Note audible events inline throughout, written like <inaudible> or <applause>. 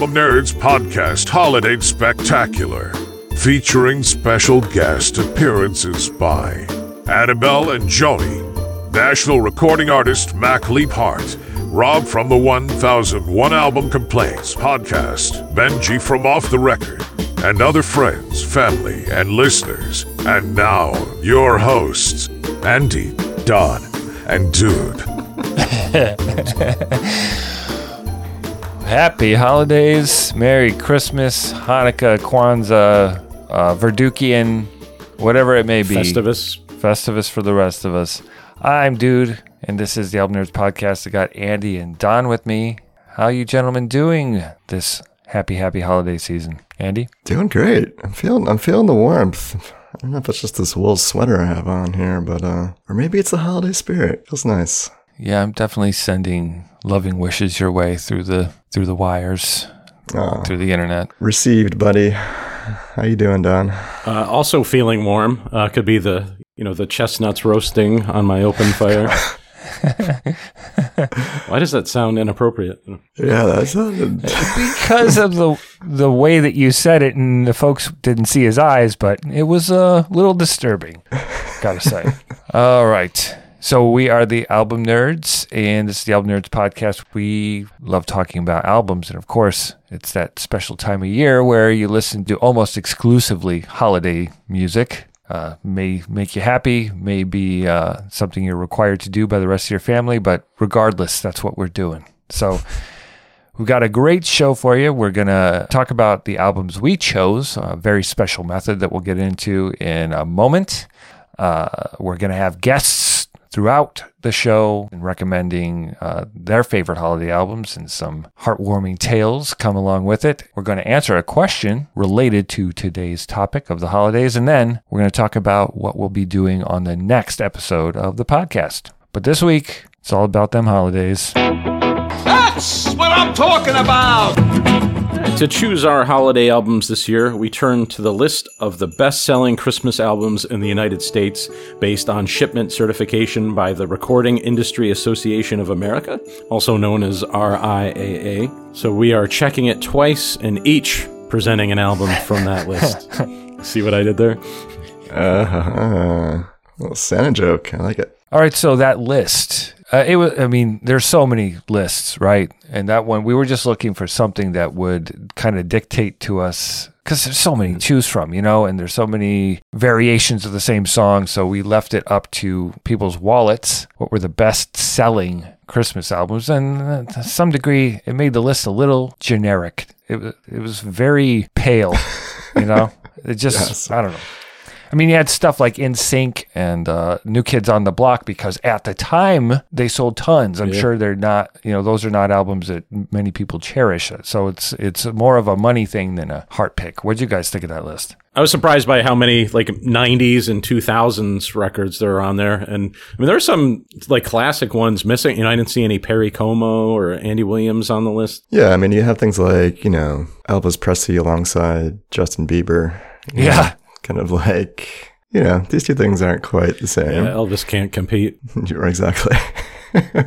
Album Nerds Podcast Holiday Spectacular, featuring special guest appearances by Annabelle and Joni, national recording artist Mac Leaphart, Rob from the 1001 Album Complaints podcast, Benji from Off the Record, and other friends, family, and listeners. And now, your hosts, Andy, Don, and Dude. <laughs> Happy holidays, Merry Christmas, Hanukkah, Kwanzaa, uh, Verdukian, whatever it may be. Festivus. Festivus for the rest of us. I'm Dude, and this is the Album Nerds Podcast. I got Andy and Don with me. How you gentlemen doing this happy, happy holiday season? Andy? Doing great. I'm feeling I'm feeling the warmth. I don't know if it's just this wool sweater I have on here, but uh or maybe it's the holiday spirit. Feels nice. Yeah, I'm definitely sending loving wishes your way through the through the wires, Oh, through the internet. received, buddy. How you doing, Don? Uh, also feeling warm. Uh, could be the you know the chestnuts roasting on my open <laughs> fire. <laughs> Why does that sound inappropriate? Yeah, that sounded <laughs> because of the the way that you said it, and the folks didn't see his eyes, but it was a little disturbing. Gotta say. All right. So we are the album nerds, and this is the album nerds podcast. We love talking about albums, and of course, it's that special time of year where you listen to almost exclusively holiday music. Uh, may make you happy, may be uh, something you're required to do by the rest of your family, but regardless, that's what we're doing. So. We've got a great show for you. We're going to talk about the albums we chose, a very special method that we'll get into in a moment. Uh, we're going to have guests throughout the show and recommending uh, their favorite holiday albums and some heartwarming tales come along with it. We're going to answer a question related to today's topic of the holidays, and then we're going to talk about what we'll be doing on the next episode of the podcast. But this week, it's all about them holidays. That's what I'm talking about! To choose our holiday albums this year, we turn to the list of the best selling Christmas albums in the United States based on shipment certification by the Recording Industry Association of America, also known as RIAA. So we are checking it twice and each presenting an album from that list. <laughs> See what I did there? uh, little Santa joke. I like it. All right, so that list, uh, it was. I mean, there's so many lists, right? And that one, we were just looking for something that would kind of dictate to us because there's so many to choose from, you know, and there's so many variations of the same song. So we left it up to people's wallets. What were the best-selling Christmas albums? And uh, to some degree, it made the list a little generic. It was. It was very pale, you know. It just. <laughs> Yes. I don't know. I mean, you had stuff like NSYNC and uh, New Kids on the Block because at the time they sold tons. I'm Yeah. sure they're not, you know, those are not albums that many people cherish. So it's it's more of a money thing than a heart pick. What'd you guys think of that list? I was surprised by how many like 90s and 2000s records there are on there. And I mean, there are some like classic ones missing. You know, I didn't see any Perry Como or Andy Williams on the list. Yeah, I mean you have things like, you know, Elvis Presley alongside Justin Bieber. you Yeah. Kind of like you know, these two things aren't quite the same. Yeah, Elvis can't compete. <laughs> You're exactly. <laughs>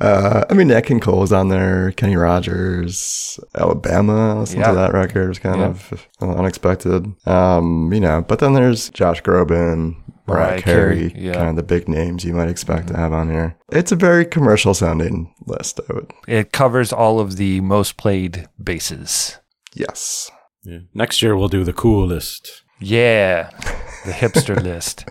uh, I mean, Nat King Cole was on there. Kenny Rogers, Alabama. Listen Yeah. to that record. It was kind Yeah. of unexpected. Um, you know, but then there's Josh Groban, Mariah, Mariah Carey, Carey, yeah. kind of the big names you might expect to have on here. It's a very commercial sounding list. I would, It covers all of the most played bases. yes. Yeah. Next year we'll do the cool list. Yeah, the hipster <laughs> list.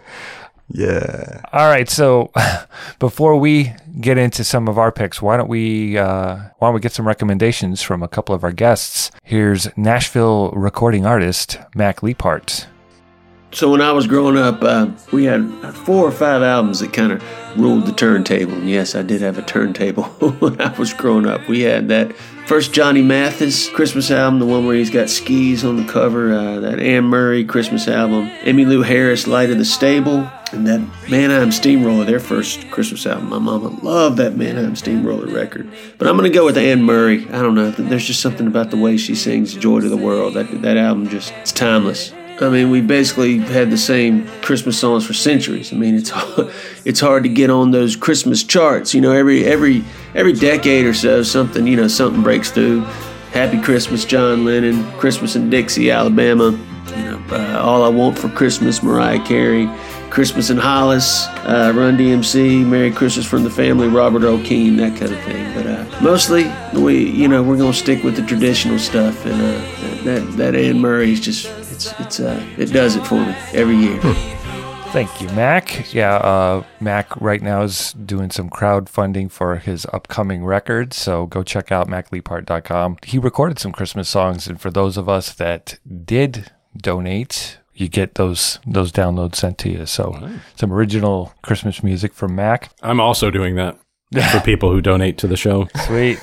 Yeah. All right, so <laughs> before we get into some of our picks, why don't we uh, why don't we get some recommendations from a couple of our guests? Here's Nashville recording artist Mac Leaphart. So when I was growing up, uh, we had four or five albums that kind of ruled the turntable. And yes, I did have a turntable <laughs> when I was growing up. We had that first Johnny Mathis Christmas album, the one where he's got skis on the cover. Uh, that Anne Murray Christmas album, Emmylou Harris Light of the Stable, and that Mannheim Steamroller, their first Christmas album. My mama loved that Mannheim Steamroller record. But I'm gonna go with Anne Murray. I don't know. There's just something about the way she sings "Joy to the World." That that album just it's timeless. I mean, we basically had the same Christmas songs for centuries. I mean, it's <laughs> it's hard to get on those Christmas charts. You know, every every every decade or so, something you know something breaks through. Happy Christmas, John Lennon, Christmas in Dixie, Alabama, you know, uh, All I Want for Christmas, Mariah Carey, Christmas in Hollis, uh, Run DMC, Merry Christmas from the Family, Robert Earl Keen, that kind of thing. But uh, mostly, we, you know, we're gonna stick with the traditional stuff, and uh, that that Anne Murray's just it's it's uh, it does it for me every year. Thank you, Mac. Yeah, uh, Mac right now is doing some crowdfunding for his upcoming record, so go check out macleaphart.com. He recorded some Christmas songs, and for those of us that did donate, you get those those downloads sent to you. So some original Christmas music from Mac. I'm also doing that <laughs> for people who donate to the show. Sweet.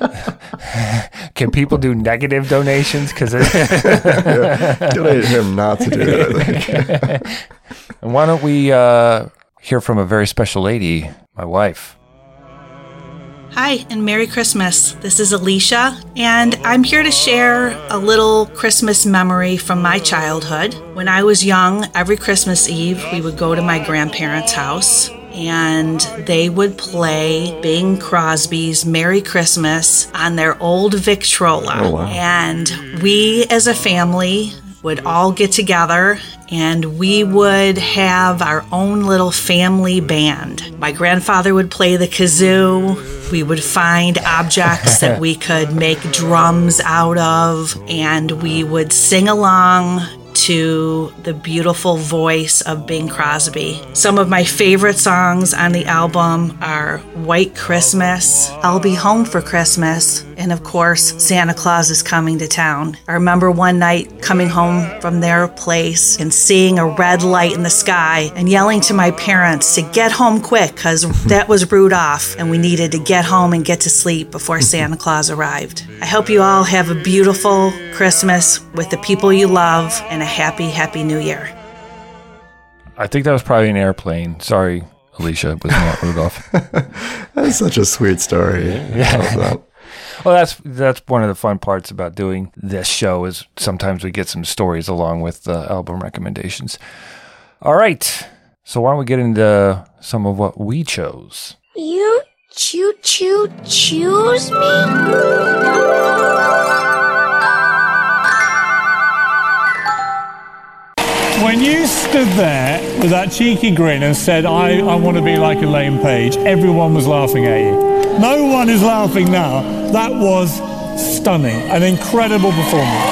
<laughs> Can people do negative donations? Because <laughs> Donate him not to do it. I think. And why don't we uh, hear from a very special lady, my wife? Hi, and Merry Christmas. This is Alicia, and I'm here to share a little Christmas memory from my childhood. When I was young, every Christmas Eve, we would go to my grandparents' house and they would play Bing Crosby's Merry Christmas on their old Victrola. Oh, wow. And we as a family would all get together and we would have our own little family band. My grandfather would play the kazoo. We would find objects that <laughs> we could make drums out of, and we would sing along to the beautiful voice of Bing Crosby. Some of my favorite songs on the album are White Christmas, I'll Be Home for Christmas, and of course, Santa Claus is Coming to Town. I remember one night coming home from their place and seeing a red light in the sky and yelling to my parents to get home quick because <laughs> that was Rudolph and we needed to get home and get to sleep before <laughs> Santa Claus arrived. I hope you all have a beautiful Christmas with the people you love and a happy, happy new year. I think that was probably an airplane. Sorry, Alicia, it was not <laughs> Rudolph. That's such a sweet story. I love that. Well, that's that's one of the fun parts about doing this show is sometimes we get some stories along with the album recommendations. All right, so why don't we get into some of what we chose? You choo choo choose me? When you stood there with that cheeky grin and said, I, I want to be like Elaine Paige, everyone was laughing at you. No one is laughing now. That was stunning. An incredible performance.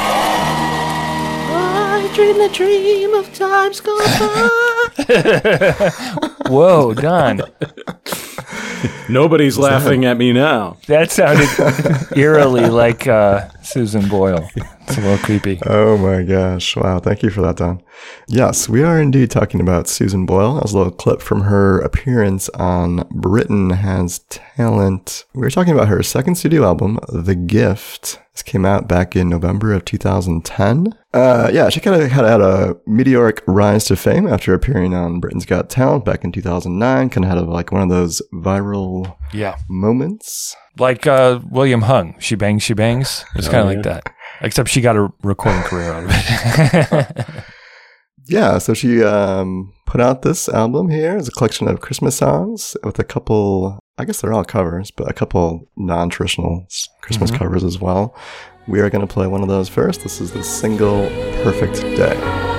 I dream the dream of times gone by. <laughs> Whoa, Don, Nobody's laughing at me now. that sounded eerily like uh, Susan Boyle. It's a little creepy. Oh my gosh. Wow. Thank you for that, Don. Yes, we are indeed talking about Susan Boyle. That was a little clip from her appearance on Britain Has Talent. We were talking about her second studio album, The Gift. This came out back in November of 2010. Uh, yeah, she kind of had, had a meteoric rise to fame after appearing on Britain's Got Talent back in 2009. Kind of had a, like one of those viral Yeah, moments. like uh, William Hung. She bangs, she bangs. It's kind of like that. Except she got a recording career out of it. <laughs> Yeah, so she um, put out this album here It's a collection of Christmas songs with a couple, I guess they're all covers, but a couple non traditional Christmas covers as well. We are going to play one of those first. This is the single Perfect Day.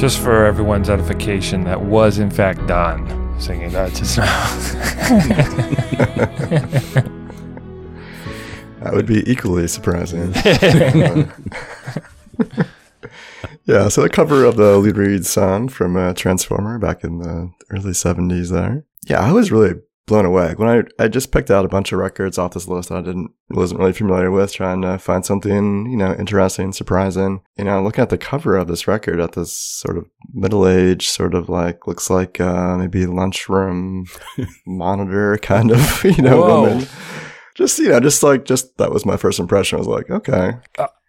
Just for everyone's edification, that was in fact Don singing that just now. <laughs> That would be equally surprising. <laughs> <laughs> yeah, so the cover of the Lou Reed song from uh, Transformer back in the early 70s there. Yeah, I was really blown away when I I just picked out a bunch of records off this list that I didn't wasn't really familiar with, trying to find something you know interesting, surprising. You know, looking at the cover of this record, at this sort of middle aged, sort of like looks like uh, maybe lunchroom <laughs> monitor kind of <laughs> you know Whoa. woman. Just you know, just like just that was my first impression. I was like, okay,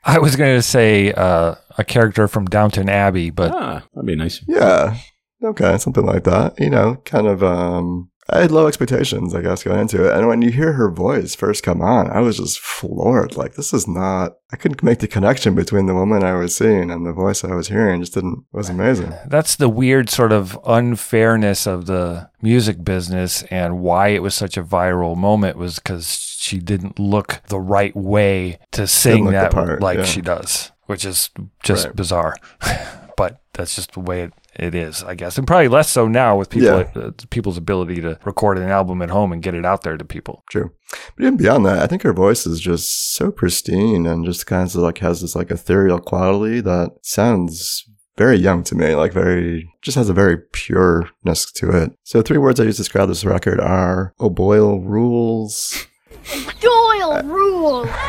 I was going to say uh, a character from Downton Abbey, but Ah, that'd be nice. yeah, okay, something like that. You know, kind of um I had low expectations, I guess, going into it. And when you hear her voice first come on, I was just floored. Like, this is not, I couldn't make the connection between the woman I was seeing and the voice I was hearing. It just didn't, it was amazing. That's the weird sort of unfairness of the music business and why it was such a viral moment was because she didn't look the right way to sing that part, like yeah. she does, which is just Right. bizarre. <laughs> but that's just the way it, it is, I guess, and probably less so now with people Yeah. uh, people's ability to record an album at home and get it out there to people. True. But even beyond that, I think her voice is just so pristine and just kind of like has this like ethereal quality that sounds very young to me, like very, just has a very pureness to it. So three words I use to describe this record are O'Boyle rules. Doyle rule. <laughs>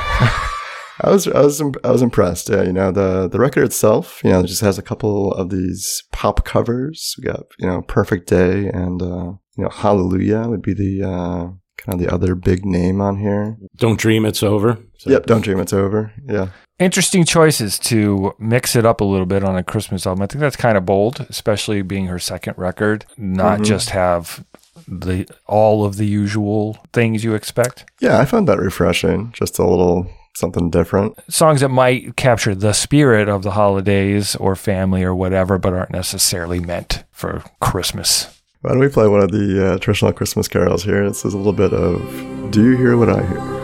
I was I was I was impressed. Yeah, you know the the record itself, you know, it just has a couple of these pop covers. We got you know Perfect Day and uh, you know Hallelujah would be the uh, kind of the other big name on here. Don't dream it's over. So- Yep, Don't Dream It's Over. Yeah, Interesting choices to mix it up a little bit on a Christmas album. I think that's kind of bold, especially being her second record. Not Mhm. just have the all of the usual things you expect. yeah, I found that refreshing. Just a little something different. songs that might capture the spirit of the holidays or family or whatever, but aren't necessarily meant for Christmas. Why don't we play one of the uh, traditional Christmas carols here? This is a little bit of Do You Hear What I Hear?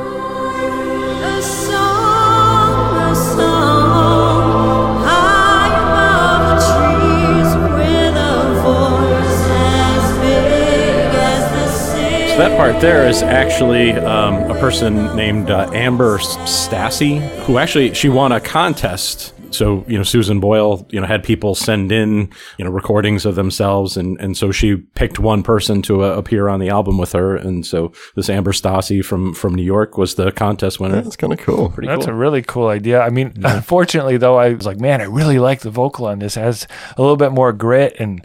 That part there is actually um, a person named uh, Amber Stassi, who actually she won a contest. So you know Susan Boyle, you know, had people send in you know recordings of themselves, and and so she picked one person to uh, appear on the album with her, and so this Amber Stassi from from New York was the contest winner. That's kind of cool. Pretty That's cool. a really cool idea. I mean, unfortunately, though, I was like, man, I really like the vocal on this. It has a little bit more grit and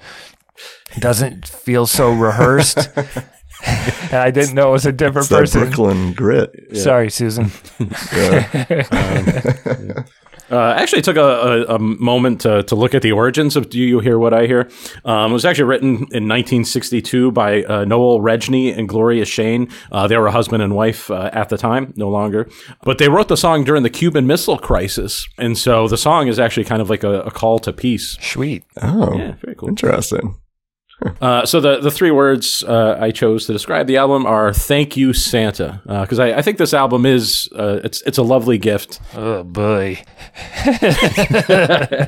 doesn't feel so rehearsed. <laughs> and <laughs> I didn't know it was a different It's person. Brooklyn grit. Sorry, Susan. <laughs> Yeah. <laughs> Uh, actually, it took a, a, a moment to, to look at the origins of "Do You Hear What I Hear." Um, it was actually written in 1962 by uh, Noel Regney and Gloria Shayne. Uh, they were a husband and wife uh, at the time, no longer. But they wrote the song during the Cuban Missile Crisis, and so the song is actually kind of like a, a call to peace. Sweet. Oh, Yeah, very cool. interesting. Uh, so the the three words uh, I chose to describe the album are "Thank You, Santa," because I, I think this album is uh, it's it's a lovely gift. Oh, boy. <laughs>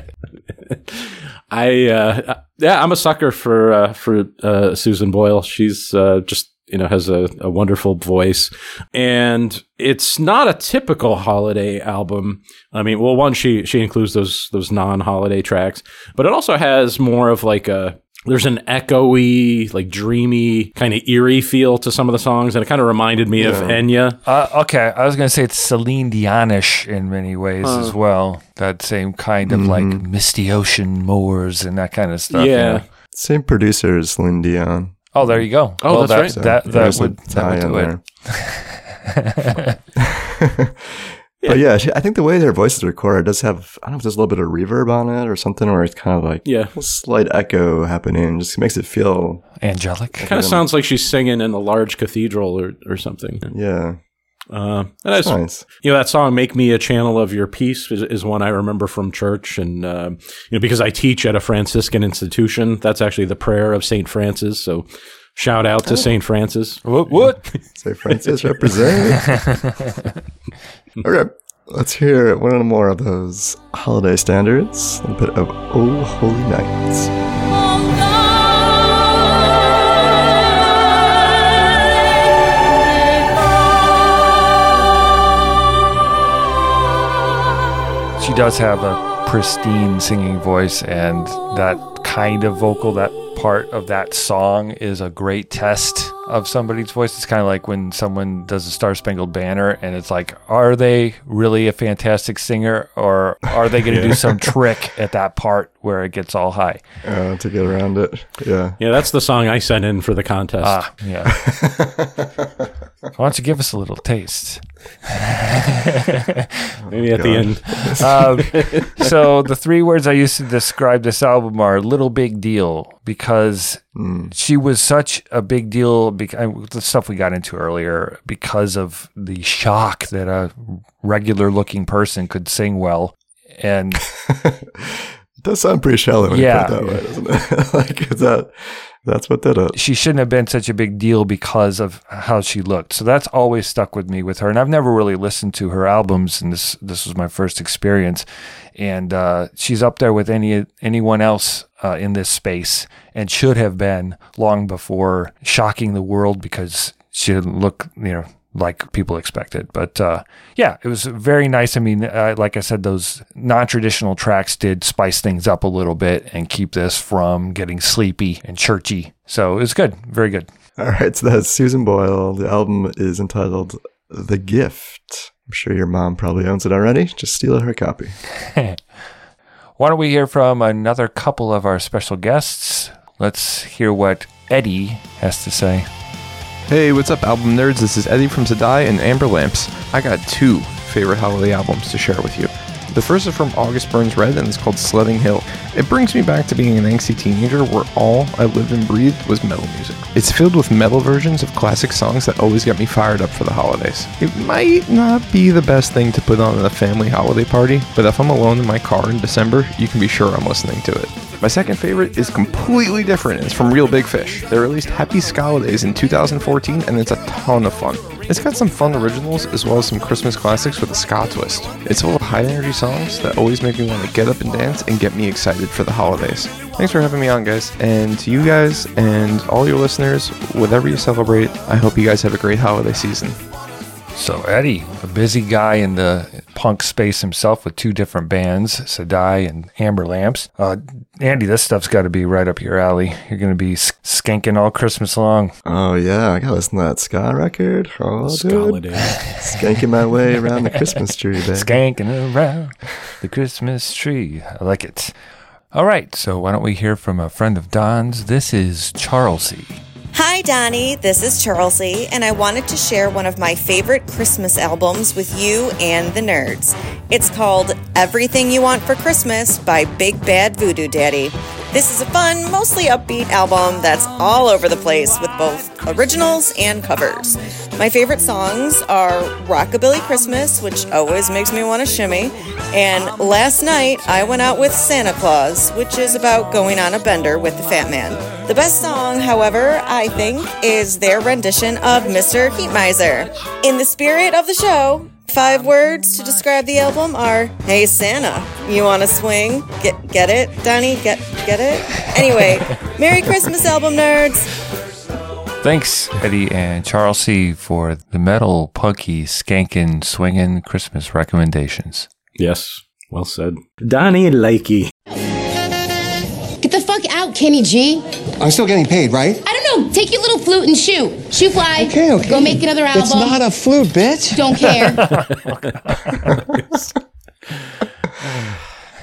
I uh, yeah, I'm a sucker for uh, for uh, Susan Boyle. She's uh, just you know has a, a wonderful voice, and it's not a typical holiday album. I mean, well, one she she includes those those non holiday tracks, but it also has more of like a there's an echoey, like dreamy, kind of eerie feel to some of the songs, and it kind of reminded me of Enya. Uh, okay, I was going to say it's Celine Dionish in many ways as well. That same kind of like misty ocean moors and that kind of stuff. you Yeah. know? Same producer as Celine Dion. Oh, there you go. Oh, Well, that's that, right. So That that there's a would that tie would in do it. there. <laughs> <laughs> <laughs> But yeah, I think the way their voice is recorded does have, I don't know if there's a little bit of reverb on it or something, or it's kind of like Yeah. a slight echo happening. Just makes it feel, Angelic. Kind of sounds like she's singing in a large cathedral or, or something. yeah, Uh, and that's nice. you know that song "Make Me a Channel of Your Peace" is, is one I remember from church, and uh, you know because I teach at a Franciscan institution, that's actually the prayer of Saint Francis. So shout out to oh. Saint Francis. What? What? <laughs> Say Francis represent. <laughs> okay, let's hear one more of those holiday standards. A little bit of Oh Holy Night. She does have a pristine singing voice, and that kind of vocal, that part of that song is a great test of somebody's voice. It's kind of like when someone does a Star Spangled Banner, and it's like, are they really a fantastic singer, or are they going to do <laughs> some trick at that part where it gets all high? Uh, to get around it. Yeah. Yeah, that's the song I sent in for the contest. Ah, yeah. <laughs> Why don't you give us a little taste? <laughs> Maybe at the end. <laughs> Um, so the three words I used to describe this album are "little big deal" because she was such a big deal. Because the stuff we got into earlier, because of the shock that a regular-looking person could sing well, and <laughs> It does sound pretty shallow when Yeah. you put it that way, doesn't it? like, is that, that's what did it. she shouldn't have been such a big deal because of how she looked. So that's always stuck with me with her. And I've never really listened to her albums, and this this was my first experience. And uh, she's up there with any anyone else uh, in this space, and should have been long before shocking the world because she didn't look, you know. Like people expected, but uh, yeah, it was very nice. I mean, uh, like I said, those non-traditional tracks did spice things up a little bit and keep this from getting sleepy and churchy. So it was good, very good. All right, so that's Susan Boyle. The album is entitled The Gift. I'm sure your mom probably owns it already. Just steal her copy. <laughs> Why don't we hear from another couple of our special guests? Let's hear what Eddie has to say. Hey, what's up, album nerds? This is Eddie from Zadai and Amber Lamps. I got two favorite holiday albums to share with you. The first is from August Burns Red and it's called Sledding Hill. It brings me back to being an angsty teenager where all I lived and breathed was metal music. It's filled with metal versions of classic songs that always get me fired up for the holidays. It might not be the best thing to put on at a family holiday party, but if I'm alone in my car in December, you can be sure I'm listening to it. My second favorite is completely different. It's from Reel Big Fish. They released Happy Skalidays in 2014, and it's a ton of fun. It's got some fun originals as well as some Christmas classics with a ska twist. It's full of high energy songs that always make me want to get up and dance and get me excited for the holidays. Thanks for having me on, guys. And to you guys and all your listeners, whatever you celebrate, I hope you guys have a great holiday season. So Eddie, a busy guy in the punk space himself with two different bands, Sadai and Amber Lamps. Uh, Andy, this stuff's got to be right up your alley. You're going to be skanking all Christmas long. Oh, yeah. I got to listen to that ska record. Oh, dude. Holiday. <laughs> Skanking my way around the Christmas tree, baby. Skanking around the Christmas tree. I like it. All right, so why don't we hear from a friend of Don's? This is Charlesy. Hi, Donnie. This is Charlesy, and I wanted to share one of my favorite Christmas albums with you and the nerds. It's called Everything You Want for Christmas by Big Bad Voodoo Daddy. This is a fun, mostly upbeat album that's all over the place with both originals and covers. My favorite songs are Rockabilly Christmas, which always makes me want to shimmy, and Last Night I Went Out with Santa Claus, which is about going on a bender with the Fat Man. The best song, however, I think, is their rendition of Mr. Heat Miser. In the spirit of the show, five words to describe the album are Hey Santa, you wanna swing? Get get it, Donnie? Get get it? Anyway, <laughs> Merry Christmas album nerds! Thanks, Eddie and Charles C. for the metal, punky, skankin', swingin' Christmas recommendations. Yes, well said. Donnie Likey. Get out, Kenny G. I'm still getting paid, right? I don't know. Take your little flute and shoot. Shoot fly. Okay, okay. Go make another album. It's not a flute, bitch. Don't care. <laughs>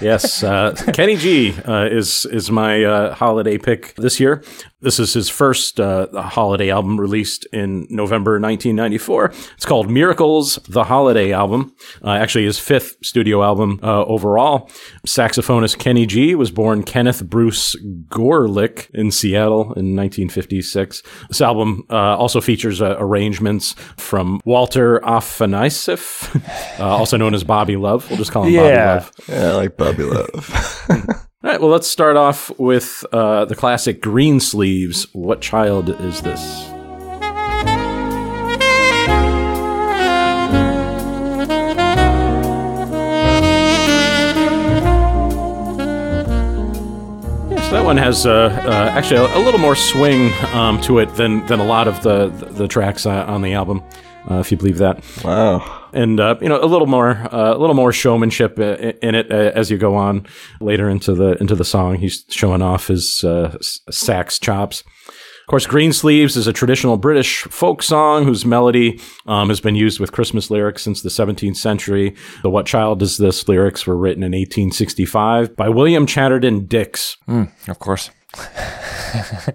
Yes, uh, Kenny G uh, is is my uh, holiday pick this year. This is his first uh, holiday album released in November 1994. It's called Miracles, the Holiday Album. Uh, actually, his fifth studio album uh, overall. Saxophonist Kenny G was born Kenneth Bruce Gorelick in Seattle in 1956. This album uh, also features uh, arrangements from Walter Afanasieff, <laughs> uh, also known as Bobby Love. We'll just call him Bobby Love. Yeah, I like Bobby Love. <laughs> All right, well, let's start off with uh, the classic Green Sleeves. What child is this? That one has uh, uh, actually a, a little more swing um, to it than, than a lot of the, the tracks uh, on the album, uh, if you believe that wow. And uh, you know a little more uh, a little more showmanship uh, in it uh, as you go on later into the into the song. He's showing off his uh, sax chops. Of course, Green Sleeves is a traditional British folk song whose melody um, has been used with Christmas lyrics since the 17th century. The What Child Is This lyrics were written in 1865 by William Chatterton Dix. Mm, of course. <laughs>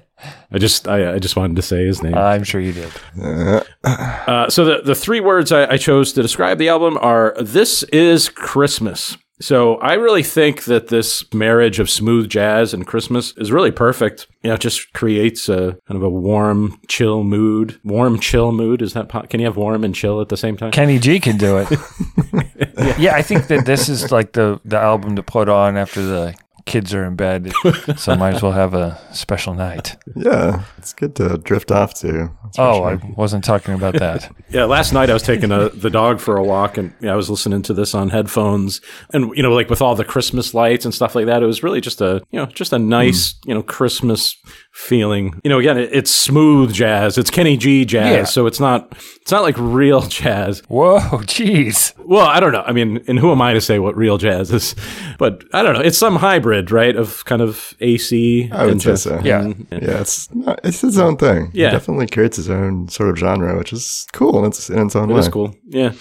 I just I, I just wanted to say his name. I'm sure you did. Uh, Uh, so the, the three words I, I chose to describe the album are "This is Christmas." So I really think that this marriage of smooth jazz and Christmas is really perfect. You know, it just creates a kind of a warm, chill mood. Warm, chill mood. Is that po- can you have warm and chill at the same time? Kenny G can do it. <laughs> yeah. I think that this is like the the album to put on after the kids are in bed. <laughs> So might as well have a special night. Yeah, it's good to drift off to. Oh, sure. I wasn't talking about that. <laughs> Yeah, last night I was taking a, the dog for a walk and yeah, I was listening to this on headphones and you know like with all the Christmas lights and stuff like that it was really just a you know just a nice, hmm. you know, Christmas feeling. You know, again, it, it's smooth jazz. It's Kenny G jazz, Yeah. so it's not it's not like real <laughs> jazz. Whoa, jeez. Well, I don't know. I mean, and who am I to say what real jazz is? But I don't know. It's some hybrid, right, of kind of AC I would and say jazz. so. Yeah. And- and- Yeah, it's not, it's its own thing. Yeah. it definitely creates its own sort of genre, which is cool in its in its own It way. was cool. Yeah.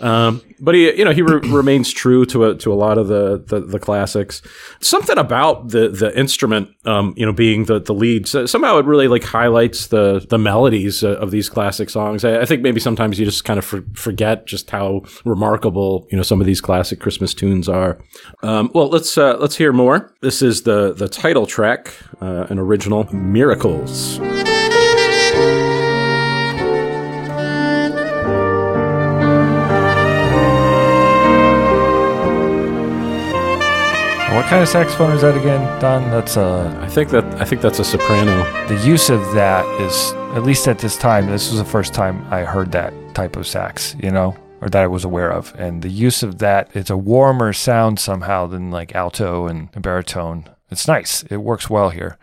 Um, but he, you know, he re- <clears throat> remains true to a, to a lot of the, the, the classics. Something about the, the instrument, um, you know, being the, the lead, so somehow it really like highlights the, the melodies uh, of these classic songs. I, I think maybe sometimes you just kind of for, forget just how remarkable, you know, some of these classic Christmas tunes are. Um, well, let's, uh, let's hear more. This is the, the title track, uh, an original Miracles. Kind of saxophone is that again, Don? That's a. I think that, I think that's a soprano. the use of that is at least at this time. This was the first time I heard that type of sax, you know, or that I was aware of. And the use of that, it's a warmer sound somehow than like alto and baritone. It's nice. It works well here.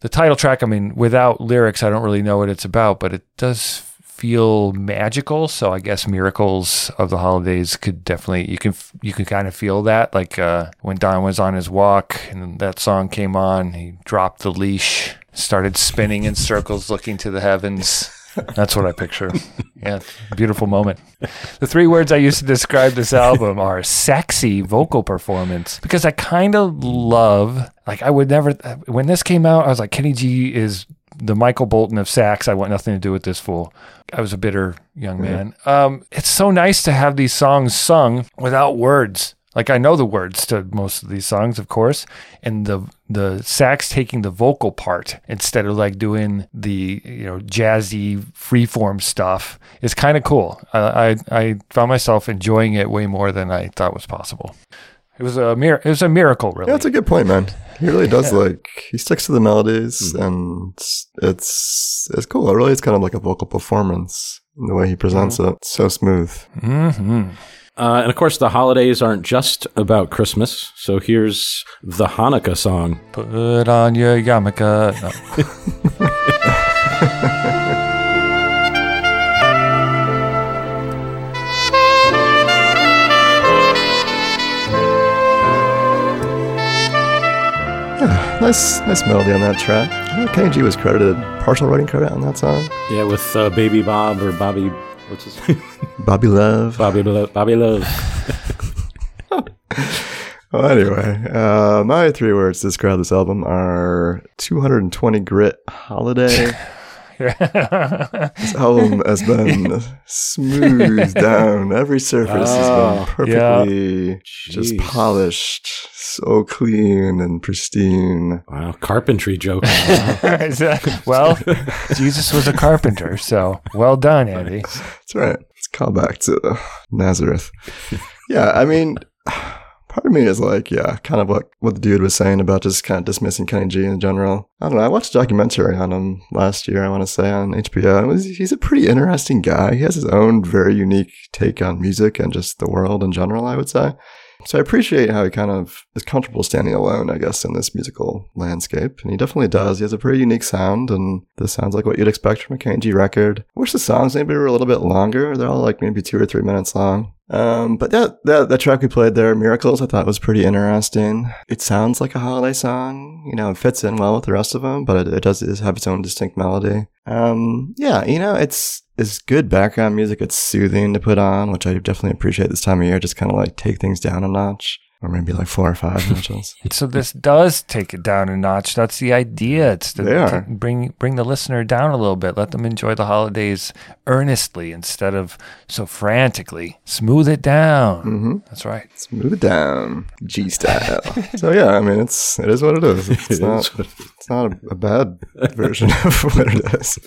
The title track, I mean, without lyrics, I don't really know what it's about, but it does feel magical. So I guess miracles of the holidays could definitely you can you can kind of feel that. Like uh, when Don was on his walk and that song came on, he dropped the leash, started spinning in circles, looking to the heavens. That's what I picture. <laughs> Yeah, beautiful moment. The three words I use to describe this album are sexy vocal performance because I kind of love, like, I would never, when this came out, I was like, Kenny G is the Michael Bolton of sax. I want nothing to do with this fool. I was a bitter young man. Um, it's so nice to have these songs sung without words. Like I know the words to most of these songs, of course, and the the sax taking the vocal part instead of like doing the you know jazzy freeform stuff is kind of cool. I, I I found myself enjoying it way more than I thought was possible. It was a mir- it was a miracle, really. Yeah, that's a good point, man. He really does Yeah. like he sticks to the melodies, and it's it's cool. It really is kind of like a vocal performance in the way he presents it. So smooth. mm-hmm. Uh, and of course, the holidays aren't just about Christmas. So here's the Hanukkah song. Put on your yarmulke. No. <laughs> nice nice melody on that track. I Kenny G was credited partial writing credit on that song. Yeah, with uh, Baby Bob or Bobby. What's his name? <laughs> Bobby Love. Bobby Love. Bobby Love. <laughs> Well, anyway, uh, my three words to describe this album are 220 grit holiday. <laughs> this <laughs> album has been smoothed down. Every surface has Oh, been perfectly just polished, so clean and pristine. Wow, carpentry joke. <laughs> Well, Jesus was a carpenter, so well done, Andy. That's right. It's a callback to Nazareth. yeah, I mean, part of me is like, yeah, kind of what, what the dude was saying about just kind of dismissing Kenny G in general. I don't know. I watched a documentary on him last year, I want to say, on HBO. Was, he's a pretty interesting guy. He has his own very unique take on music and just the world in general, I would say. So I appreciate how he kind of is comfortable standing alone, I guess, in this musical landscape. And he definitely does. He has a pretty unique sound, and this sounds like what you'd expect from a Kenny G record. I wish the songs maybe were a little bit longer. They're all like maybe two or three minutes long. Um, but that, that, that track we played there, Miracles, I thought was pretty interesting. It sounds like a holiday song. You know, it fits in well with the rest of them, but it, it does have its own distinct melody. Um, yeah, you know, it's, it's good background music. It's soothing to put on, which I definitely appreciate this time of year. Just kind of like take things down a notch. Or maybe like four or five <laughs> notches. So this does take it down a notch. That's the idea. It's to, to bring bring the listener down a little bit. Let them enjoy the holidays earnestly instead of so frantically. Smooth it down. Mm-hmm. That's right. Smooth it down, G style. so yeah, I mean, it's it is what it is. <laughs> It's It not is what it's not a, a bad version <laughs> of what it is.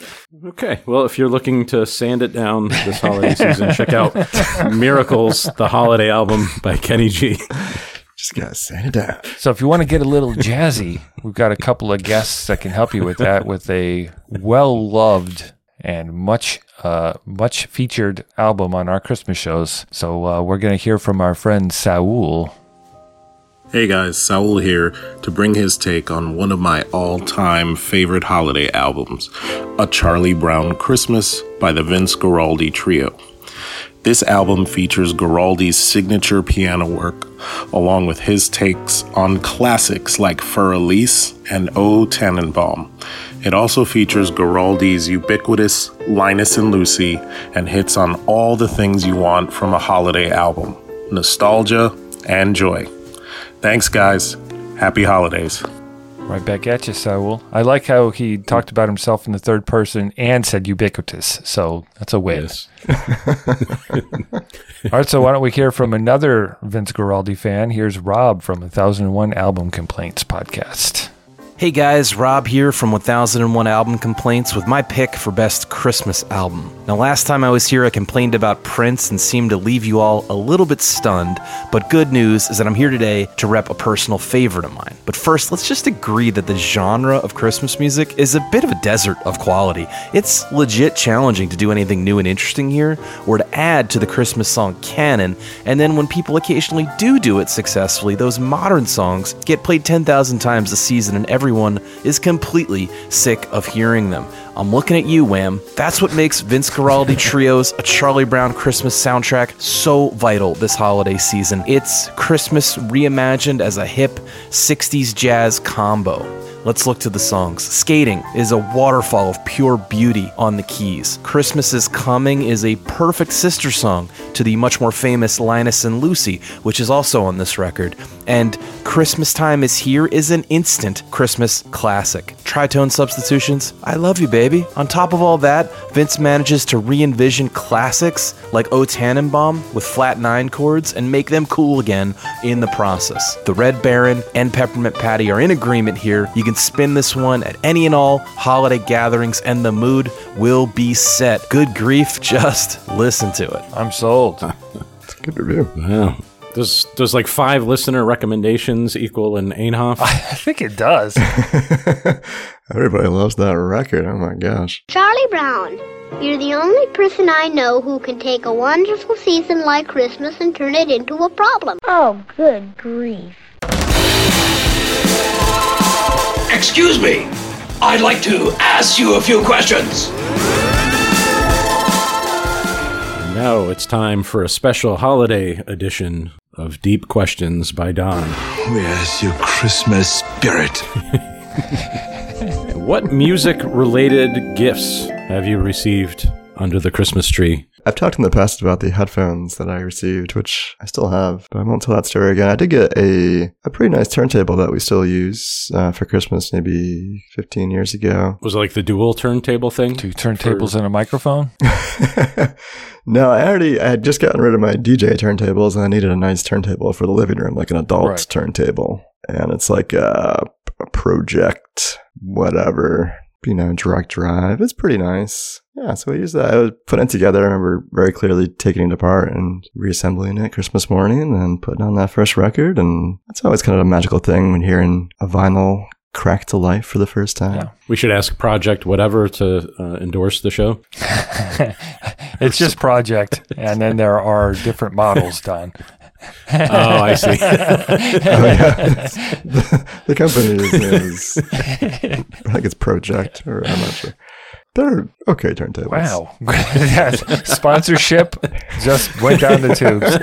Okay, well, if you're looking to sand it down this holiday season, check out Miracles, the holiday album by Kenny G. Just gotta sand it down. So if you want to get a little jazzy, we've got a couple of guests that can help you with that with a well loved and much uh, much featured album on our Christmas shows. So uh, we're going to hear from our friend Saul. Hey guys, Saul here to bring his take on one of my all time favorite holiday albums, A Charlie Brown Christmas by the Vince Guaraldi Trio. This album features Guaraldi's signature piano work, along with his takes on classics like Fur Elise and O Tannenbaum. It also features Guaraldi's ubiquitous Linus and Lucy and hits on all the things you want from a holiday album nostalgia and joy. Thanks, guys. Happy holidays. Right back at you, Saul. I like how he talked about himself in the third person and said ubiquitous. So that's a win. <laughs> All right, so why don't we hear from another Vince Guaraldi fan? Here's Rob from 1001 Album Complaints podcast. Hey guys, Rob here from 1001 Album Complaints with my pick for Best Christmas Album. Now, last time I was here, I complained about Prince and seemed to leave you all a little bit stunned, but good news is that I'm here today to rep a personal favorite of mine. But first, let's just agree that the genre of Christmas music is a bit of a desert of quality. It's legit challenging to do anything new and interesting here, or to add to the Christmas song canon, and then when people occasionally do do it successfully, those modern songs get played 10,000 times a season and everyone is completely sick of hearing them. I'm looking at you, Wham. That's what makes Vince Guaraldi <laughs> Trio's A Charlie Brown Christmas soundtrack so vital this holiday season. It's Christmas reimagined as a hip 60s jazz combo. Let's look to the songs. Skating is a waterfall of pure beauty on the keys. Christmas is Coming is a perfect sister song to the much more famous Linus and Lucy, which is also on this record. And Christmas Time is Here is an instant Christmas classic. Tritone substitutions, I love you, baby. On top of all that, Vince manages to re envision classics like O Tannenbaum with flat nine chords and make them cool again in the process. The Red Baron and Peppermint Patty are in agreement here. You can spin this one at any and all holiday gatherings, and the mood will be set. Good grief, <laughs> just listen to it. I'm sold. <laughs> It's a good review. Wow. Does, does like five listener recommendations equal an Einhoff? I think it does. <laughs> Everybody loves that record. Oh my gosh. Charlie Brown, you're the only person I know who can take a wonderful season like Christmas and turn it into a problem. Oh, good grief. Excuse me. I'd like to ask you a few questions. And now it's time for a special holiday edition of Deep Questions by Don. Where's your Christmas spirit? <laughs> What music related gifts have you received under the Christmas tree? I've talked in the past about the headphones that I received, which I still have, but I won't tell that story again. I did get a, a pretty nice turntable that we still use uh, for Christmas maybe 15 years ago. Was it like the dual turntable thing? Two turntables and a microphone? <laughs> No, I already, I had just gotten rid of my DJ turntables and I needed a nice turntable for the living room, like an adult Right. turntable. And it's like a, a project, whatever, you know, direct drive. It's pretty nice. Yeah, so I used that. I was putting it together. I remember very clearly taking it apart and reassembling it Christmas morning and putting on that first record. And that's always kind of a magical thing when hearing a vinyl crack to life for the first time. Yeah. We should ask Project Whatever to uh, endorse the show. <laughs> It's just project, and then there are different models done. <laughs> <laughs> Oh, I see. <laughs> oh, yeah. the, the company is, is I think it's Project, or I'm not sure. They're okay turntables. Wow. <laughs> Sponsorship just went down the tubes.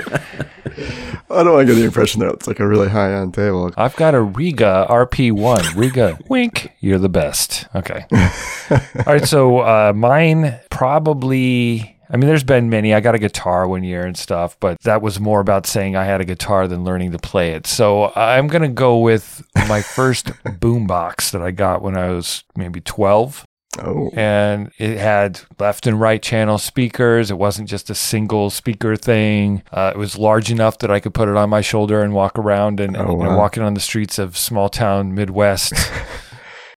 I don't want to get the impression that it's like a really high end table. I've got a Rega RP1. Rega, wink, you're the best. Okay. All right. So uh, mine probably. I mean, there's been many. I got a guitar one year and stuff, but that was more about saying I had a guitar than learning to play it. So I'm going to go with my <laughs> first boombox that I got when I was maybe 12. Oh. And it had left and right channel speakers. It wasn't just a single speaker thing. Uh, it was large enough that I could put it on my shoulder and walk around and, and, Oh, you know, walking on the streets of small town Midwest. <laughs>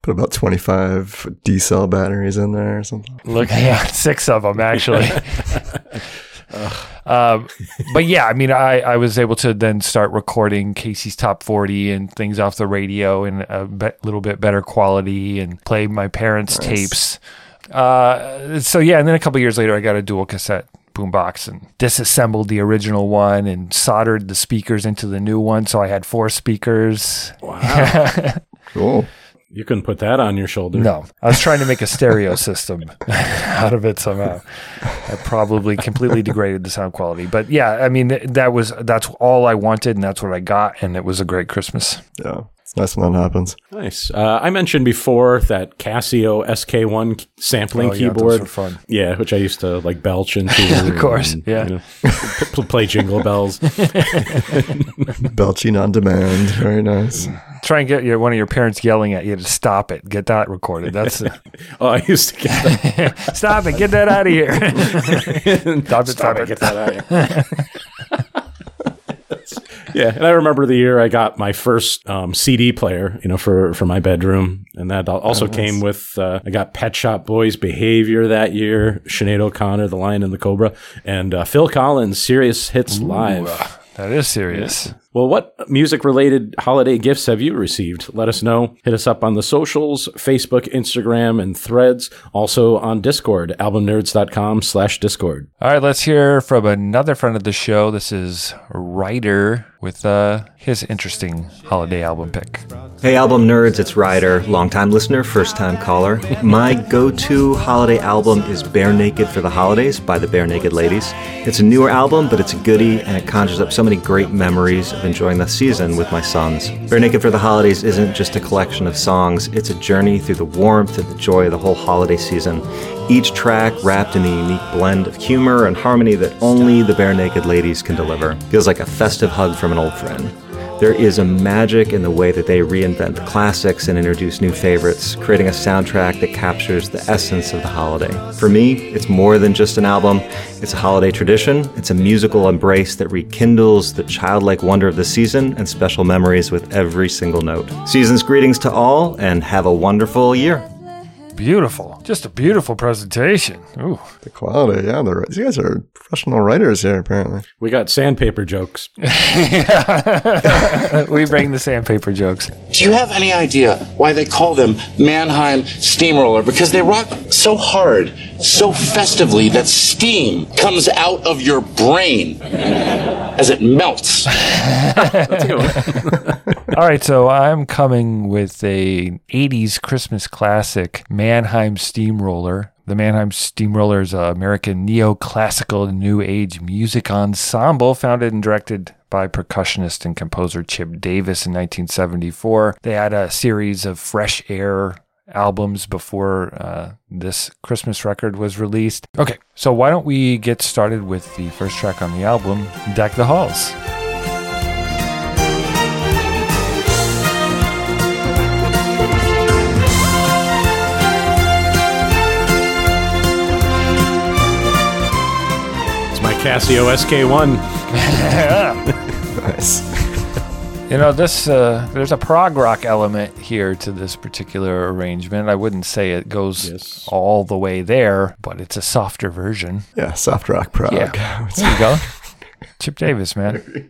Put about 25 D cell batteries in there or something. Look, <laughs> yeah, six of them actually. <laughs> <laughs> um, but yeah, I mean, I, I was able to then start recording Casey's Top 40 and things off the radio in a be- little bit better quality and play my parents' Nice. tapes. Uh, so yeah, and then a couple years later, I got a dual cassette boombox and disassembled the original one and soldered the speakers into the new one. So I had four speakers. Wow. Cool. You couldn't put that on your shoulder. No, I was trying to make a stereo <laughs> system <laughs> out of it somehow. I probably completely degraded the sound quality, but yeah, I mean that was that's all I wanted, and that's what I got, and it was a great Christmas. Yeah. It's nice when that happens. Nice. Uh, I mentioned before that Casio SK1 k- sampling Oh, yeah, those keyboard. were fun. Yeah, which I used to like belch into. <laughs> Of course, and, yeah. you know, p- p- play jingle bells. <laughs> Belching on demand. Very nice. Try and get your one of your parents yelling at you to stop it. Get that recorded. That's the, <laughs> oh, I used to get that. stop it. Get that out of here. stop it. Stop, it. Get that out of here. <laughs> yeah, and I remember the year I got my first um, CD player, you know, for for my bedroom, and that also Oh, nice. came with uh, I got Pet Shop Boys Behavior that year, Sinead O'Connor, The Lion and the Cobra, and uh, Phil Collins, Serious Hits Live. That is serious. Well, what music related holiday gifts have you received? Let us know. Hit us up on the socials Facebook, Instagram, and threads. Also on Discord, albumnerds.com slash Discord. All right, let's hear from another friend of the show. This is Ryder with uh, his interesting holiday album pick. Hey, album nerds, it's Ryder, longtime listener, first time caller. My go to holiday album is Barenaked for the Holidays by the Barenaked Ladies. It's a newer album, but it's a goodie and it conjures up so many great memories enjoying the season with my sons. Barenaked for the Holidays isn't just a collection of songs, it's a journey through the warmth and the joy of the whole holiday season. Each track wrapped in the unique blend of humor and harmony that only the Barenaked Ladies can deliver. Feels like a festive hug from an old friend. There is a magic in the way that they reinvent the classics and introduce new favorites, creating a soundtrack that captures the essence of the holiday. For me, it's more than just an album, it's a holiday tradition, it's a musical embrace that rekindles the childlike wonder of the season and special memories with every single note. Season's greetings to all, and have a wonderful year. Beautiful. Just a beautiful presentation. Ooh. The quality, yeah. The, these guys are professional writers here, apparently. We got sandpaper jokes. <laughs> <laughs> we bring the sandpaper jokes. Do you have any idea why they call them Mannheim Steamroller? Because they rock so hard, so festively that steam comes out of your brain as it melts. <laughs> All right, so I'm coming with a 80s Christmas classic, Mannheim Steamroller. The Mannheim Steamroller is an American neoclassical new age music ensemble founded and directed by percussionist and composer Chip Davis in 1974. They had a series of fresh air albums before uh, this Christmas record was released. Okay, so why don't we get started with the first track on the album, Deck the Halls. Casio SK1. <laughs> nice. You know, this uh, there's a prog rock element here to this particular arrangement. I wouldn't say it goes all the way there, but it's a softer version. Yeah, soft rock prog. Yeah, <laughs> there you go. Chip Davis, man.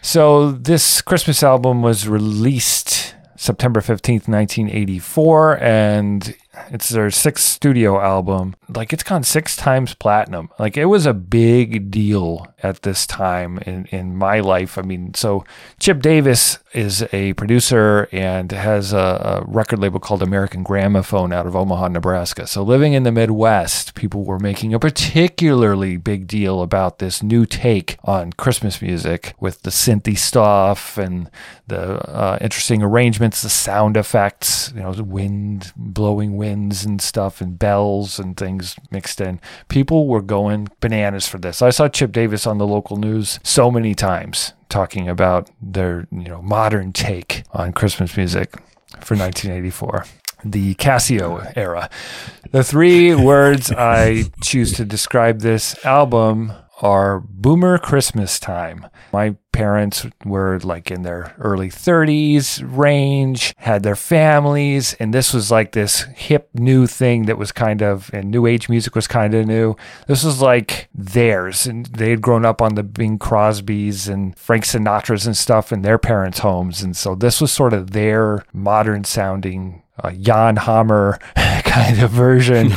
So this Christmas album was released September 15th, 1984, and it's their sixth studio album. Like it's gone six times platinum. Like it was a big deal at this time in, in my life. I mean, so Chip Davis is a producer and has a, a record label called American Gramophone out of Omaha, Nebraska. So living in the Midwest, people were making a particularly big deal about this new take on Christmas music with the synthy stuff and the uh, interesting arrangements, the sound effects, you know, the wind blowing winds and stuff and bells and things mixed in. People were going bananas for this. I saw Chip Davis on the local news so many times talking about their, you know, modern take on Christmas music for 1984 the Casio era. The three words I choose to describe this album are boomer Christmas time. My parents were like in their early 30s range, had their families, and this was like this hip new thing that was kind of, and new age music was kind of new. This was like theirs, and they had grown up on the Bing Crosbys and Frank Sinatras and stuff in their parents' homes. And so this was sort of their modern sounding uh, Jan Hammer <laughs> kind of version.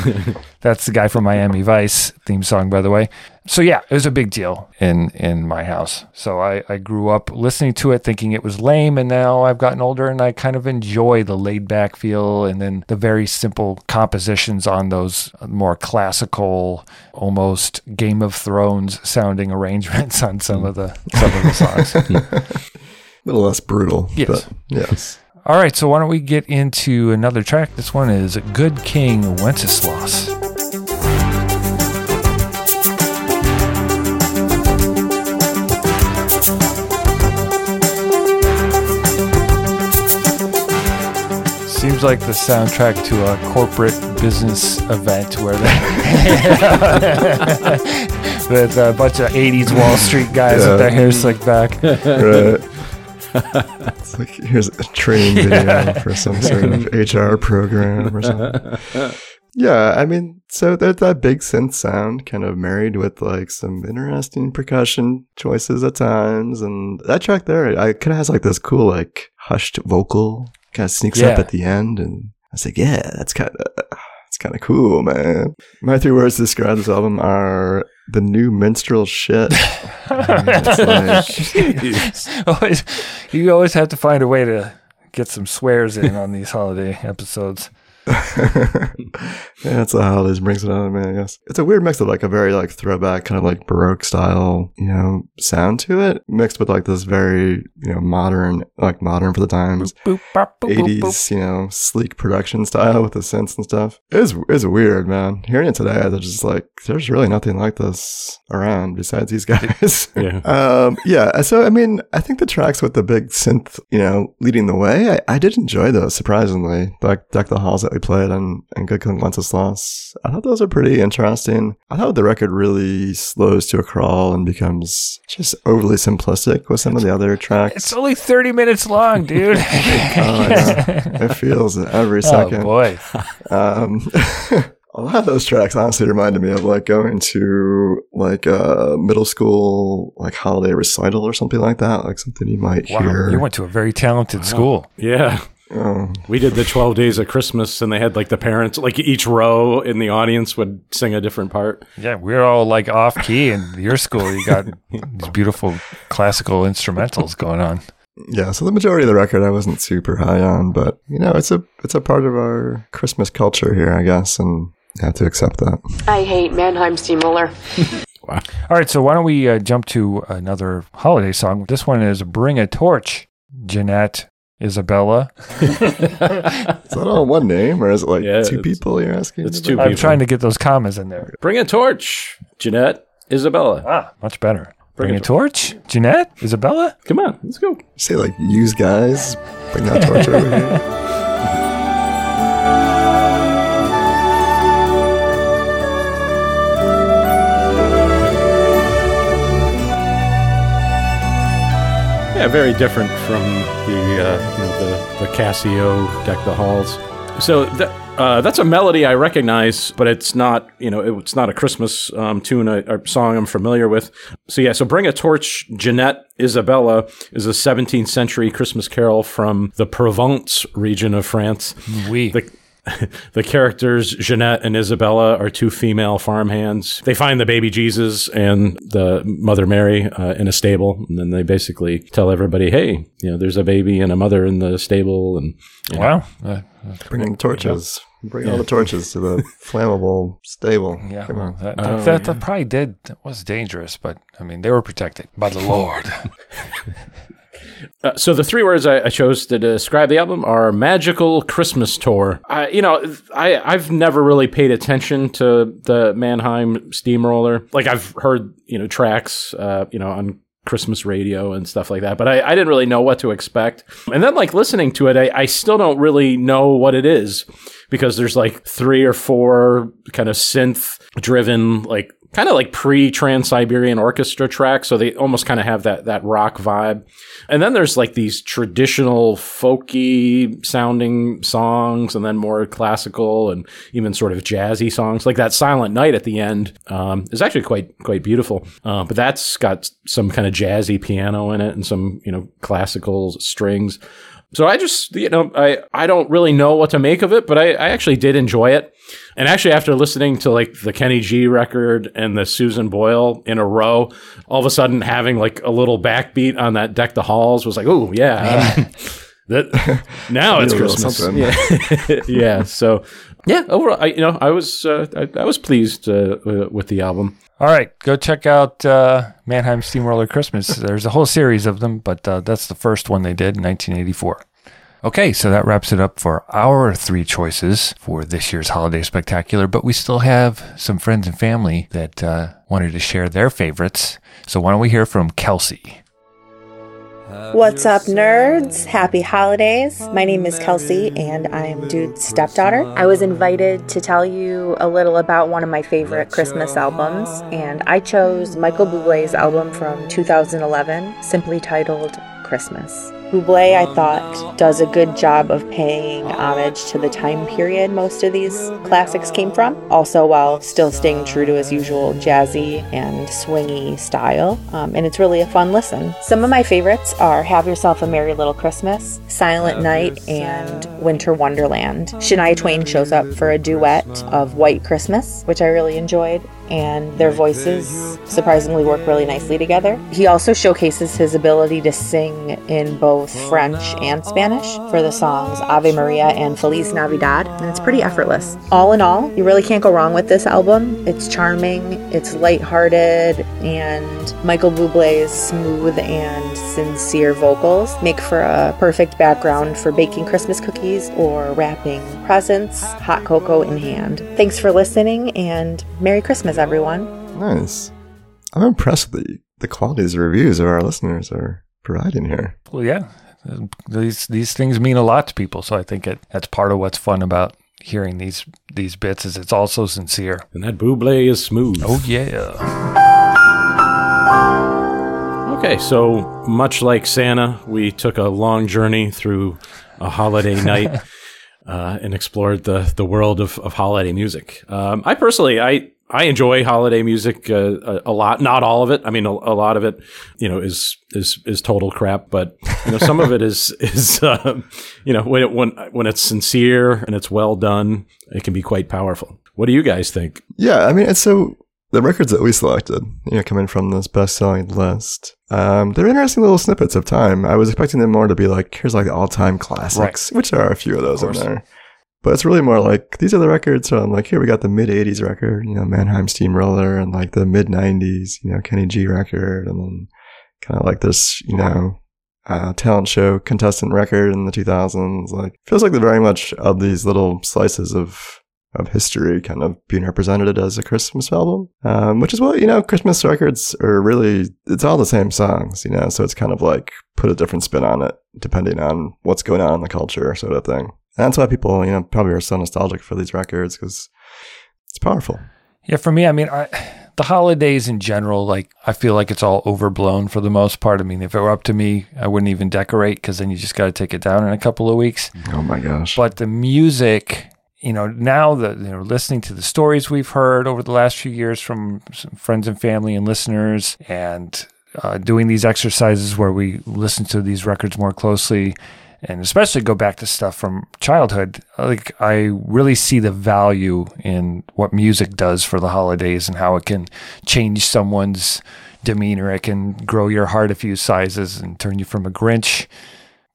<laughs> That's the guy from Miami Vice theme song, by the way. So yeah, it was a big deal in in my house. So I, I grew up listening to it, thinking it was lame, and now I've gotten older and I kind of enjoy the laid back feel and then the very simple compositions on those more classical, almost Game of Thrones sounding arrangements on some of the some of the songs. <laughs> A little less brutal. Yes. But yes. All right, so why don't we get into another track? This one is Good King Wenceslas. Seems like the soundtrack to a corporate business event where they <laughs> with a bunch of 80s Wall Street guys with their hair slicked back. <laughs> Right. It's like here's a training <laughs> video Yeah. for some sort of <laughs> HR program or something. <laughs> Yeah, I mean, so there's that big synth sound kind of married with like some interesting percussion choices at times. And that track there, I kind of has like this cool, like hushed vocal kind of sneaks up at the end. And I was like, yeah, that's kind of, it's kind of cool, man. My three words to describe this album are the new minstrel shit. <laughs> It's like- <laughs> always, you always have to find a way to get some swears in on these holiday episodes. <laughs> yeah, it's the holidays brings it on me, I guess. It's a weird mix of like a very like throwback kind of like Baroque style, you know, sound to it, mixed with like this very, you know, modern, like modern for the times, 80s, you know, sleek production style with the synths and stuff. It's, it's weird, man. Hearing it today, I was just like, there's really nothing like this around besides these guys. <laughs> Yeah. <laughs> um, yeah. So, I mean, I think the tracks with the big synth, you know, leading the way, I, I did enjoy those surprisingly. Like Deck the Halls that we played and, and Good King Wenceslas. I thought those are pretty interesting. I thought the record really slows to a crawl and becomes just overly simplistic with some of the other tracks. It's only 30 minutes long, dude. <laughs> Oh, I know. It feels every second. Oh, boy. Um, <laughs> a lot of those tracks honestly reminded me of like going to like a middle school like holiday recital or something like that, like something you might Wow, hear. you went to a very talented school. Yeah. Oh. We did the 12 days of Christmas and they had like the parents, like each row in the audience would sing a different part. Yeah, we're all like off key in your school. You got <laughs> these beautiful classical instrumentals going on. Yeah, so the majority of the record I wasn't super high on, but you know, it's a it's a part of our Christmas culture here, I guess, and I have to accept that. I hate Mannheim Steamroller. <laughs> wow. All right, so why don't we uh, jump to another holiday song? This one is Bring a Torch, Jeanette Isabella. Is that all one name, or is it like two people you're asking? It's about? two I'm people. trying to get those commas in there. Bring a torch, Jeanette, Isabella. Ah, much better. Bring Bring, a a torch, Jeanette Isabella. Come on, let's go. Say like use guys, bring that torch over here. Yeah, very different from the uh, you know the the Casio deck the halls. So that uh, that's a melody I recognize, but it's not you know it's not a Christmas um, tune a, a song I'm familiar with. So yeah, so bring a torch. Jeanette Isabella is a 17th century Christmas carol from the Provence region of France. Oui. The, <laughs> the characters Jeanette and Isabella are two female farmhands. They find the baby Jesus and the Mother Mary uh, in a stable, and then they basically tell everybody, "Hey, you know, there's a baby and a mother in the stable." And you know, Wow. Uh, Bring the torches. Bring all the torches to the <laughs> flammable stable. yeah, Come well, on. that, Oh, that, that, that probably did. That was dangerous, but I mean, they were protected by the Lord. <laughs> Uh, so the three words I, I chose to describe the album are magical Christmas tour. I, you know, I I've never really paid attention to the Mannheim Steamroller. Like I've heard you know tracks, uh, you know, on Christmas radio and stuff like that, but I, I didn't really know what to expect. And then like listening to it, I, I still don't really know what it is because there's like three or four kind of synth driven like kind of like pre Trans Siberian Orchestra tracks. So they almost kind of have that that rock vibe. And then there's like these traditional folky sounding songs, and then more classical and even sort of jazzy songs. Like that Silent Night at the end um, is actually quite quite beautiful. Uh, but that's got some kind of jazzy piano in it and some you know classical strings. So I just, you know, I, I don't really know what to make of it, but I, I actually did enjoy it. And actually, after listening to like the Kenny G record and the Susan Boyle in a row, all of a sudden having like a little backbeat on that Deck the Halls was like, oh, yeah. <laughs> that now <laughs> it's Need a little Christmas. Yeah. <laughs> yeah. So, yeah, overall, I, you know, I was, uh, I, I was pleased uh, with the album. All right, go check out uh, Mannheim Steamroller Christmas. <laughs> There's a whole series of them, but uh, that's the first one they did in 1984. Okay, so that wraps it up for our three choices for this year's Holiday Spectacular, but we still have some friends and family that uh, wanted to share their favorites. So why don't we hear from Kelsey? What's up, nerds? Happy holidays. My name is Kelsey, and I am Dude's stepdaughter. I was invited to tell you a little about one of my favorite Christmas albums, and I chose Michael Bublé's album from 2011, simply titled Christmas. Bublé, I thought, does a good job of paying homage to the time period most of these classics came from, also while still staying true to his usual jazzy and swingy style. Um, and it's really a fun listen. Some of my favorites are Have Yourself a Merry Little Christmas, Silent Night, and Winter Wonderland. Shania Twain shows up for a duet of White Christmas, which I really enjoyed, and their voices surprisingly work really nicely together. He also showcases his ability to sing in both French and Spanish for the songs Ave Maria and Feliz Navidad, and it's pretty effortless. All in all, you really can't go wrong with this album. It's charming, it's lighthearted, and Michael Bublé's smooth and sincere vocals make for a perfect background for baking Christmas cookies or wrapping presents, hot cocoa in hand. Thanks for listening, and Merry Christmas, everyone. Nice. I'm impressed with the, the quality of the reviews our listeners are providing here. Well, yeah, these these things mean a lot to people, so I think it, that's part of what's fun about hearing these these bits is it's also sincere. And that Bublé is smooth. Oh yeah. Okay, so much like Santa, we took a long journey through a holiday <laughs> night uh, and explored the the world of, of holiday music. Um, I personally, I I enjoy holiday music uh, a, a lot. Not all of it. I mean, a, a lot of it, you know, is is is total crap. But you know, some of it is <laughs> is uh, you know when it when when it's sincere and it's well done, it can be quite powerful. What do you guys think? Yeah, I mean, it's so the records that we selected, you know, coming from this best-selling list, um, they're interesting little snippets of time. I was expecting them more to be like, here's like the all-time classics, which there are a few of those in there. But it's really more like these are the records from like here we got the mid '80s record, you know, Mannheim Steamroller, and like the mid '90s, you know, Kenny G record, and then kind of like this, you know, uh, talent show contestant record in the 2000s. Like feels like they're very much of these little slices of of history kind of being represented as a Christmas album, um, which is what, you know, Christmas records are really, it's all the same songs, you know, so it's kind of like put a different spin on it depending on what's going on in the culture sort of thing. And that's why people, you know, probably are so nostalgic for these records because it's powerful. Yeah, for me, I mean, I, the holidays in general, like I feel like it's all overblown for the most part. I mean, if it were up to me, I wouldn't even decorate because then you just got to take it down in a couple of weeks. Oh my gosh! But the music, you know, now that you know, listening to the stories we've heard over the last few years from friends and family and listeners, and uh, doing these exercises where we listen to these records more closely and especially go back to stuff from childhood like i really see the value in what music does for the holidays and how it can change someone's demeanor. It can grow your heart a few sizes and turn you from a grinch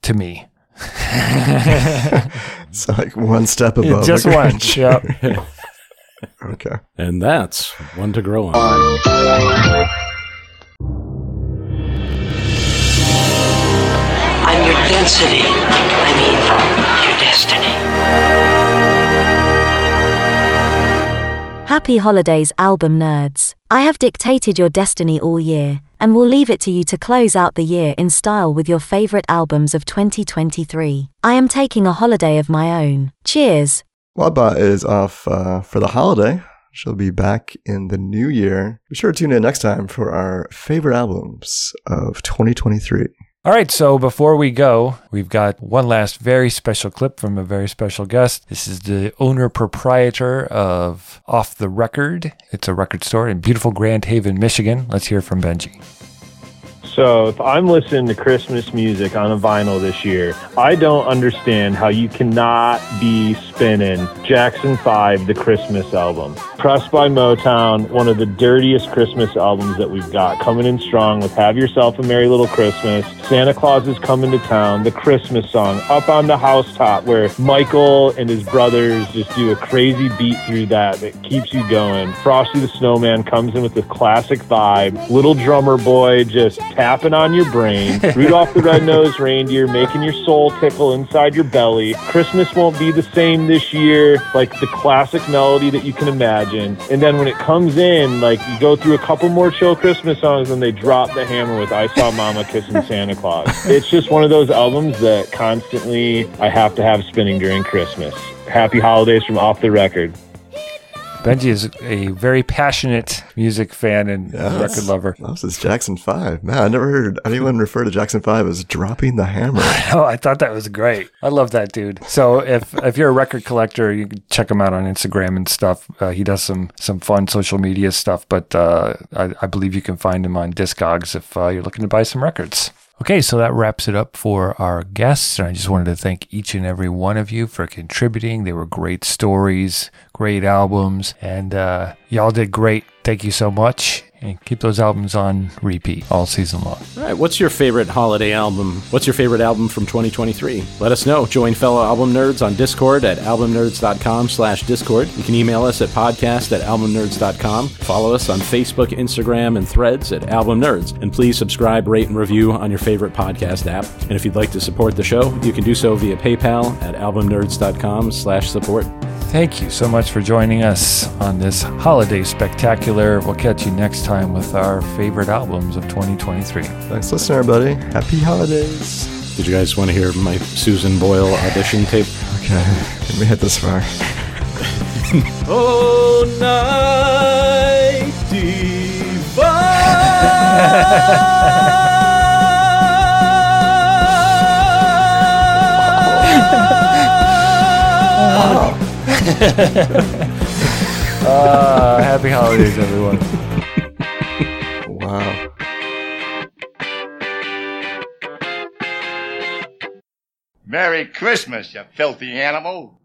to me <laughs> it's like one step above just a one Grinch. yep okay And that's one to grow on. density. I mean, your destiny. Happy Holidays, album nerds. I have dictated your destiny all year, and will leave it to you to close out the year in style with your favorite albums of 2023. I am taking a holiday of my own. Cheers. Wadbot is off uh, for the holiday. She'll be back in the new year. Be sure to tune in next time for our favorite albums of 2023. All right, so before we go, we've got one last very special clip from a very special guest. This is the owner proprietor of Off the Record. It's a record store in beautiful Grand Haven, Michigan. Let's hear from Benji. So if I'm listening to Christmas music on a vinyl this year, I don't understand how you cannot be spinning Jackson 5, the Christmas album. Pressed by Motown, one of the dirtiest Christmas albums that we've got, coming in strong with Have Yourself a Merry Little Christmas, Santa Claus is Coming to Town, the Christmas song, Up on the Housetop, where Michael and his brothers just do a crazy beat through that that keeps you going. Frosty the Snowman comes in with the classic vibe. Little drummer boy just tapping on your brain. <laughs> Rudolph the Red-Nosed Reindeer making your soul tickle inside your belly. Christmas won't be the same this year, like the classic melody that you can imagine. And then when it comes in, like you go through a couple more chill Christmas songs and they drop the hammer with I Saw Mama Kissing Santa Claus. <laughs> It's just one of those albums that constantly I have to have spinning during Christmas. Happy holidays from off the record. Benji is a very passionate music fan and record lover. This is Jackson 5. Man, I never heard anyone refer to Jackson 5 as dropping the hammer. <laughs> Oh, I thought that was great. I love that dude. So if if you're a record collector, you can check him out on Instagram and stuff. Uh, he does some some fun social media stuff, but uh, I, I believe you can find him on Discogs if uh, you're looking to buy some records. Okay, so that wraps it up for our guests. And I just wanted to thank each and every one of you for contributing. They were great stories, great albums, and uh, y'all did great. Thank you so much. And keep those albums on repeat all season long. All right, what's your favorite holiday album? What's your favorite album from 2023? Let us know. Join fellow album nerds on Discord at albumnerds.com slash Discord. You can email us at podcast at albumnerds.com. Follow us on Facebook, Instagram, and threads at Album Nerds. And please subscribe, rate, and review on your favorite podcast app. And if you'd like to support the show, you can do so via PayPal at albumnerds.com slash support. Thank you so much for joining us on this holiday spectacular. We'll catch you next time with our favorite albums of 2023. Thanks, listener, everybody. Happy holidays. Did you guys want to hear my Susan Boyle audition tape? Okay, let me hit this far. <laughs> Oh, night divine. <laughs> <laughs> uh, happy holidays, everyone. Wow. Merry Christmas, you filthy animal.